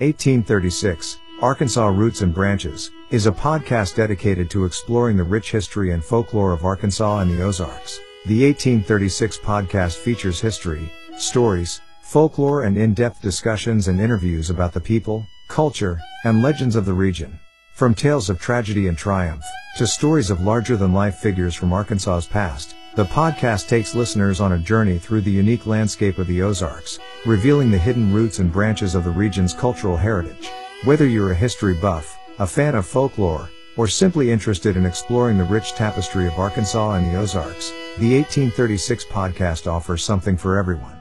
1836, Arkansas Roots and Branches, is a podcast dedicated to exploring the rich history and folklore of Arkansas and the Ozarks. The 1836 podcast features history, stories, folklore and in-depth discussions and interviews about the people, culture, and legends of the region. From tales of tragedy and triumph, to stories of larger-than-life figures from Arkansas's past, the podcast takes listeners on a journey through the unique landscape of the Ozarks, revealing the hidden roots and branches of the region's cultural heritage. Whether you're a history buff, a fan of folklore, or simply interested in exploring the rich tapestry of Arkansas and the Ozarks, the 1836 podcast offers something for everyone.